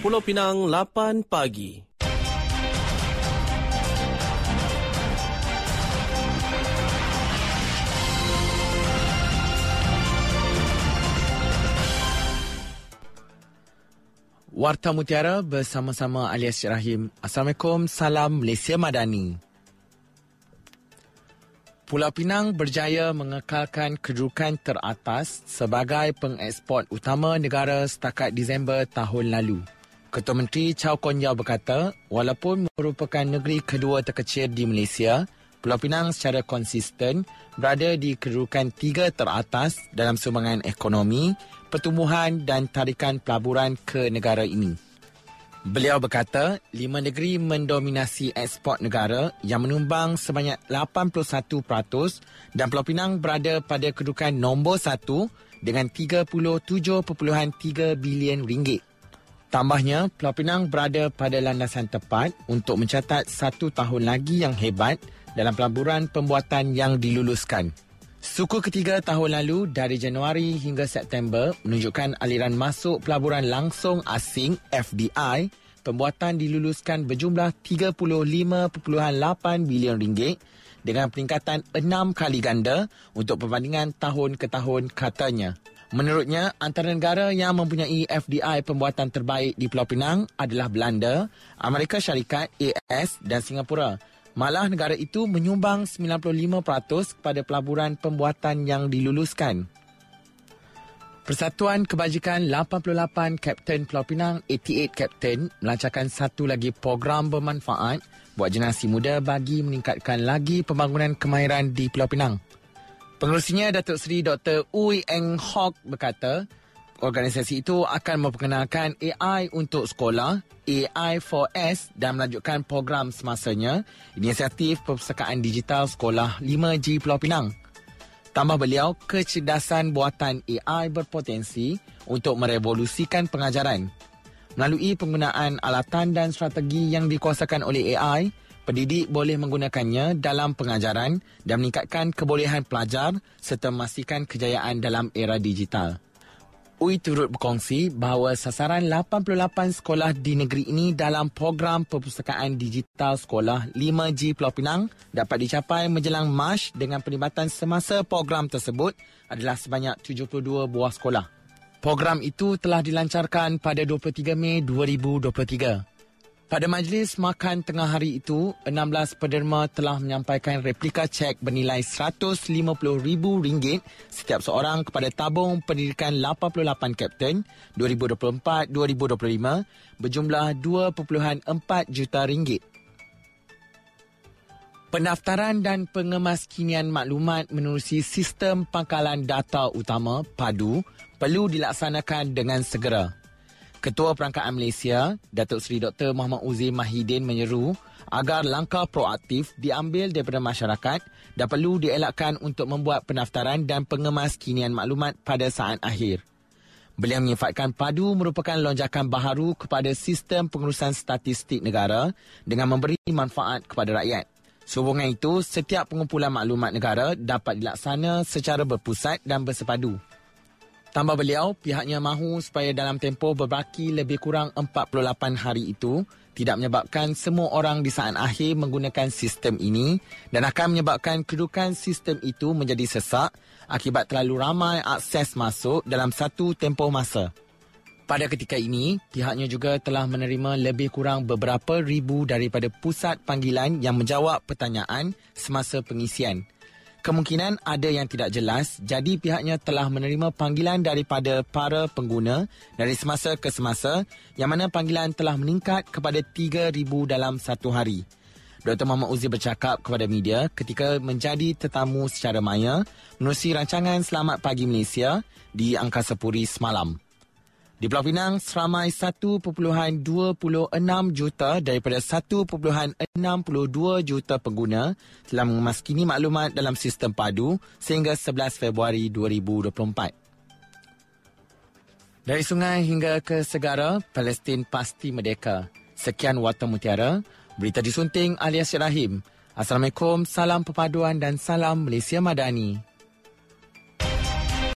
Pulau Pinang 8 pagi. Warta Mutiara bersama-sama alias Rahim. Assalamualaikum, salam Malaysia Madani. Pulau Pinang berjaya mengekalkan kedudukan teratas sebagai pengeksport utama negara setakat Disember tahun lalu. Ketua Menteri Chow Kon Yao berkata, walaupun merupakan negeri kedua terkecil di Malaysia, Pulau Pinang secara konsisten berada di kedudukan tiga teratas dalam sumbangan ekonomi, pertumbuhan dan tarikan pelaburan ke negara ini. Beliau berkata, lima negeri mendominasi ekspor negara yang menumbang sebanyak 81% dan Pulau Pinang berada pada kedudukan nombor satu dengan 37.3 bilion ringgit. Tambahnya, Pulau Pinang berada pada landasan tepat untuk mencatat satu tahun lagi yang hebat dalam pelaburan pembuatan yang diluluskan. Suku ketiga tahun lalu dari Januari hingga September menunjukkan aliran masuk pelaburan langsung asing FDI pembuatan diluluskan berjumlah 35.8 bilion ringgit dengan peningkatan enam kali ganda untuk perbandingan tahun ke tahun katanya. Menurutnya, antara negara yang mempunyai FDI pembuatan terbaik di Pulau Pinang adalah Belanda, Amerika Syarikat, AS dan Singapura. Malah negara itu menyumbang 95% kepada pelaburan pembuatan yang diluluskan. Persatuan Kebajikan 88 Kapten Pulau Pinang 88 Kapten melancarkan satu lagi program bermanfaat buat generasi muda bagi meningkatkan lagi pembangunan kemahiran di Pulau Pinang. Pengerusinya Datuk Seri Dr. Ui Eng Hock berkata, organisasi itu akan memperkenalkan AI untuk sekolah, AI4S dan melanjutkan program semasanya, inisiatif perpustakaan digital sekolah 5G Pulau Pinang. Tambah beliau, kecerdasan buatan AI berpotensi untuk merevolusikan pengajaran. Melalui penggunaan alatan dan strategi yang dikuasakan oleh AI, pendidik boleh menggunakannya dalam pengajaran dan meningkatkan kebolehan pelajar serta memastikan kejayaan dalam era digital. UI turut berkongsi bahawa sasaran 88 sekolah di negeri ini dalam program perpustakaan digital sekolah 5G Pulau Pinang dapat dicapai menjelang Mac dengan perlibatan semasa program tersebut adalah sebanyak 72 buah sekolah. Program itu telah dilancarkan pada 23 Mei 2023. Pada majlis makan tengah hari itu, 16 pederma telah menyampaikan replika cek bernilai RM150,000 setiap seorang kepada tabung pendidikan 88 Kapten 2024-2025 berjumlah 2.4 juta ringgit. Pendaftaran dan pengemaskinian maklumat menerusi sistem pangkalan data utama PADU perlu dilaksanakan dengan segera. Ketua Perangkaan Malaysia, Datuk Seri Dr. Muhammad Uzi Mahidin menyeru agar langkah proaktif diambil daripada masyarakat dan perlu dielakkan untuk membuat pendaftaran dan pengemaskinian maklumat pada saat akhir. Beliau menyifatkan padu merupakan lonjakan baharu kepada sistem pengurusan statistik negara dengan memberi manfaat kepada rakyat. Sehubungan itu, setiap pengumpulan maklumat negara dapat dilaksana secara berpusat dan bersepadu. Tambah beliau, pihaknya mahu supaya dalam tempoh berbaki lebih kurang 48 hari itu tidak menyebabkan semua orang di saat akhir menggunakan sistem ini dan akan menyebabkan kedudukan sistem itu menjadi sesak akibat terlalu ramai akses masuk dalam satu tempoh masa. Pada ketika ini, pihaknya juga telah menerima lebih kurang beberapa ribu daripada pusat panggilan yang menjawab pertanyaan semasa pengisian kemungkinan ada yang tidak jelas jadi pihaknya telah menerima panggilan daripada para pengguna dari semasa ke semasa yang mana panggilan telah meningkat kepada 3,000 dalam satu hari. Dr. Muhammad Uzi bercakap kepada media ketika menjadi tetamu secara maya menerusi rancangan Selamat Pagi Malaysia di Angkasa Puri semalam. Di Pulau Pinang, seramai 1.26 juta daripada 1.62 juta pengguna telah memaskini maklumat dalam sistem padu sehingga 11 Februari 2024. Dari sungai hingga ke segara, Palestin pasti merdeka. Sekian Warta Mutiara, berita disunting alias Rahim. Assalamualaikum, salam perpaduan dan salam Malaysia Madani.